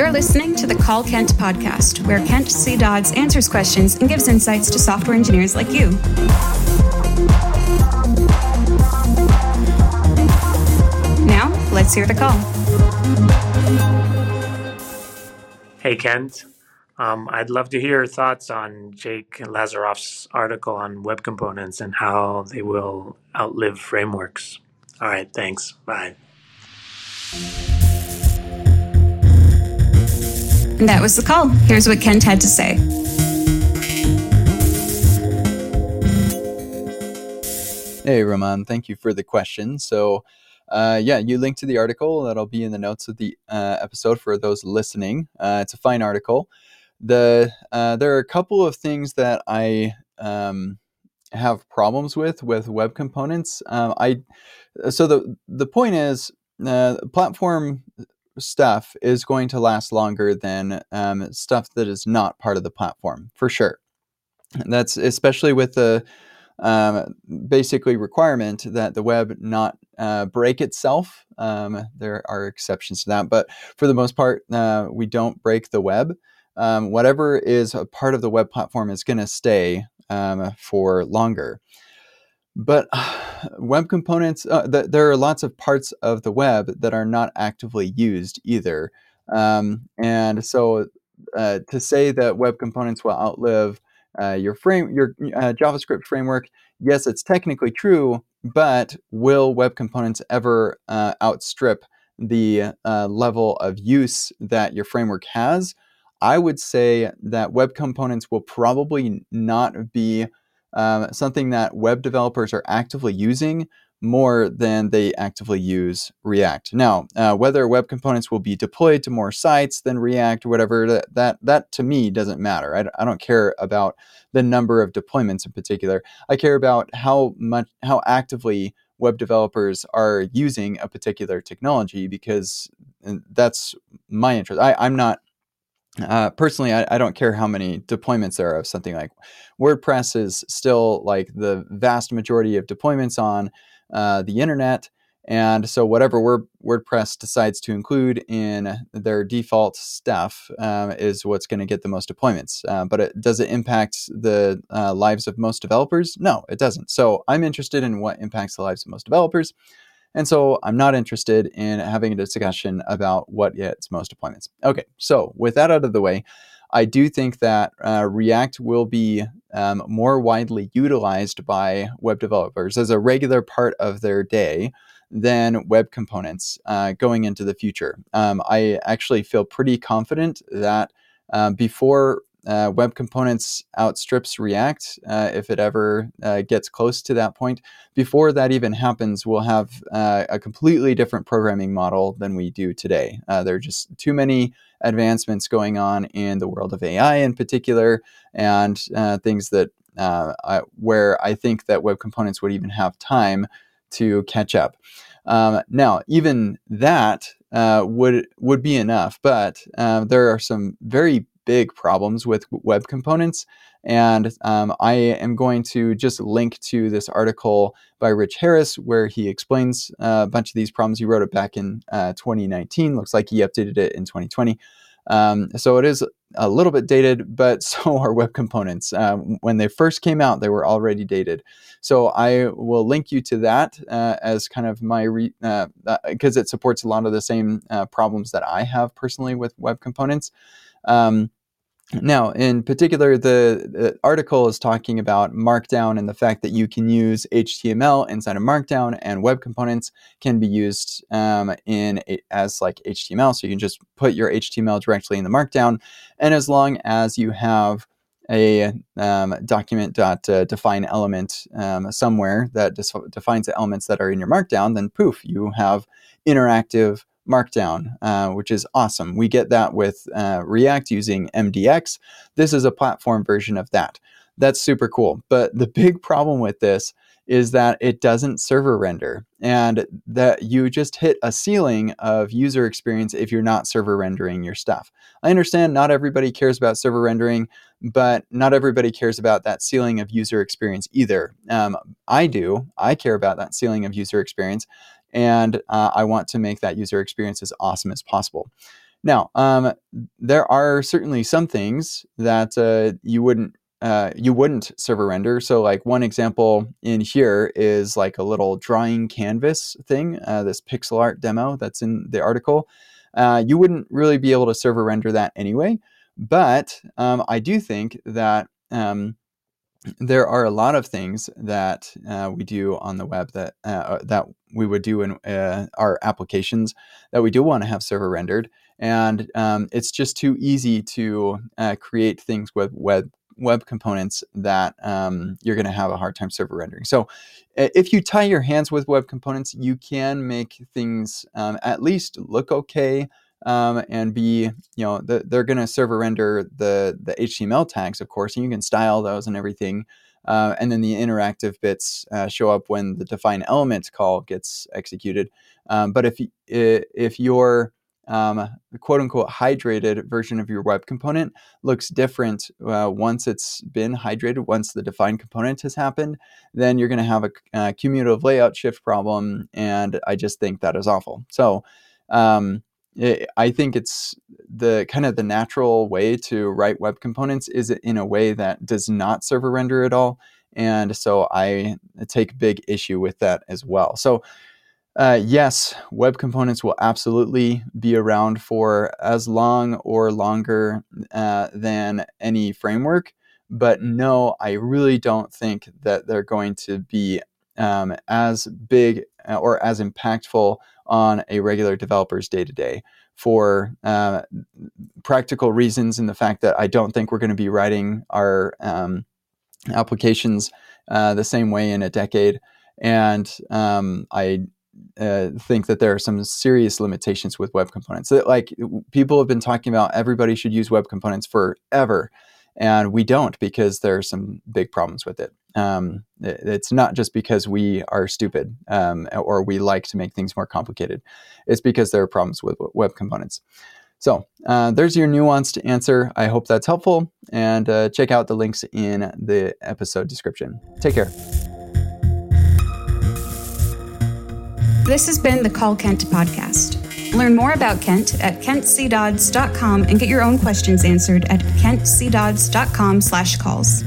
You're listening to the Call Kent podcast, where Kent C. Dodds answers questions and gives insights to software engineers like you. Now, let's hear the call. Hey, Kent. Um, I'd love to hear your thoughts on Jake Lazaroff's article on web components and how they will outlive frameworks. All right, thanks. Bye. And that was the call. Here's what Kent had to say. Hey, Roman. Thank you for the question. So, uh, yeah, you linked to the article that'll be in the notes of the uh, episode for those listening. Uh, it's a fine article. The uh, there are a couple of things that I um, have problems with with web components. Um, I so the the point is uh, platform stuff is going to last longer than um, stuff that is not part of the platform for sure. That's especially with the um, basically requirement that the web not uh, break itself. Um, there are exceptions to that, but for the most part, uh, we don't break the web. Um, whatever is a part of the web platform is going to stay um, for longer. But web components, uh, th- there are lots of parts of the web that are not actively used either. Um, and so uh, to say that web components will outlive uh, your frame, your uh, JavaScript framework, yes, it's technically true, but will web components ever uh, outstrip the uh, level of use that your framework has? I would say that web components will probably not be um, something that web developers are actively using more than they actively use React. Now, uh, whether web components will be deployed to more sites than React whatever, that that, that to me doesn't matter. I, I don't care about the number of deployments in particular. I care about how much how actively web developers are using a particular technology because that's my interest. I, I'm not uh, personally, I, I, don't care how many deployments there are of something like WordPress is still like the vast majority of deployments on uh, the internet. And so, whatever Word, WordPress decides to include in their default stuff um, is what's going to get the most deployments. Uh, but it, does it impact the uh, lives of most developers? No, it doesn't. So, I'm interested in what impacts the lives of most developers. And so I'm not interested in having a discussion about what gets most deployments. Okay, so with that out of the way, I do think that uh, React will be um, more widely utilized by web developers as a regular part of their day than web components uh, going into the future. Um, I actually feel pretty confident that uh, before uh, web components outstrips React uh, if it ever uh, gets close to that point. Before that even happens, we'll have uh, a completely different programming model than we do today. Uh, there are just too many advancements going on in the world of AI in particular, and uh, things that I, where I think that web components would even have time to catch up. Um, now, even that would would be enough, but there are some very big problems with web components. And um, I am going to just link to this article by Rich Harris where he explains uh, a bunch of these problems. He wrote it back in uh, 2019. Looks like he updated it in 2020. Um, so it is a little bit dated, but so are web components. Um, when they first came out, they were already dated. So I will link you to that uh, as kind of my because uh, uh it supports a lot of the same uh, problems that I have personally with web components. Um, now, in particular, the, the, article is talking about Markdown and the fact that you can use HTML inside of Markdown, and web components can be used um, in as like HTML. So you can just put your HTML directly in the Markdown, and as long as you have a um, document dot uh, define element um, somewhere that defines the elements that are in your Markdown, then poof, you have interactive Markdown, uh, which is awesome. We get that with uh, React using MDX. This is a platform version of that. That's super cool. But the big problem with this is that it doesn't server render and that you just hit a ceiling of user experience if you're not server rendering your stuff. I understand not everybody cares about server rendering, but not everybody cares about that ceiling of user experience either. Um, I do. I care about that ceiling of user experience and uh, I want to make that user experience as awesome as possible. Now, um, there are certainly some things that uh, you wouldn't uh, you wouldn't server render. So, like one example in here is like a little drawing canvas thing, uh, this pixel art demo that's in the article. Uh, you wouldn't really be able to server render that anyway. But um, I do think that um, there are a lot of things that uh, we do on the web that uh, that we would do in uh, our applications that we do want to have server rendered, and um, it's just too easy to uh, create things with web web components that um, you're going to have a hard time server rendering. So, if you tie your hands with web components, you can make things um, at least look okay um, and be, you know, the, they're going to server render the the HTML tags, of course, and you can style those and everything. Uh, and then the interactive bits uh, show up when the define element call gets executed. Um, but if if your um, quote unquote hydrated version of your web component looks different uh, once it's been hydrated, once the define component has happened, then you're going to have a, a, cumulative layout shift problem. And I just think that is awful. So, um, I think it's the kind of the natural way to write web components is in a way that does not server render at all. And so I take big issue with that as well. So, uh, yes, web components will absolutely be around for as long or longer uh, than any framework. But no, I really don't think that they're going to be um, as big uh, or as impactful on a regular developer's day to day for uh, practical reasons and the fact that I don't think we're going to be writing our um, applications uh, the same way in a decade. And um, I uh, think that there are some serious limitations with web components. Like people have been talking about, everybody should use web components forever, and we don't because there are some big problems with it. Um, it's not just because we are stupid um, or we like to make things more complicated. It's because there are problems with web components. So uh, there's your nuanced answer. I hope that's helpful. And uh, check out the links in the episode description. Take care. This has been the Call Kent podcast. Learn more about Kent at kentcdodds.com and get your own questions answered at kentcdodds.com slash calls.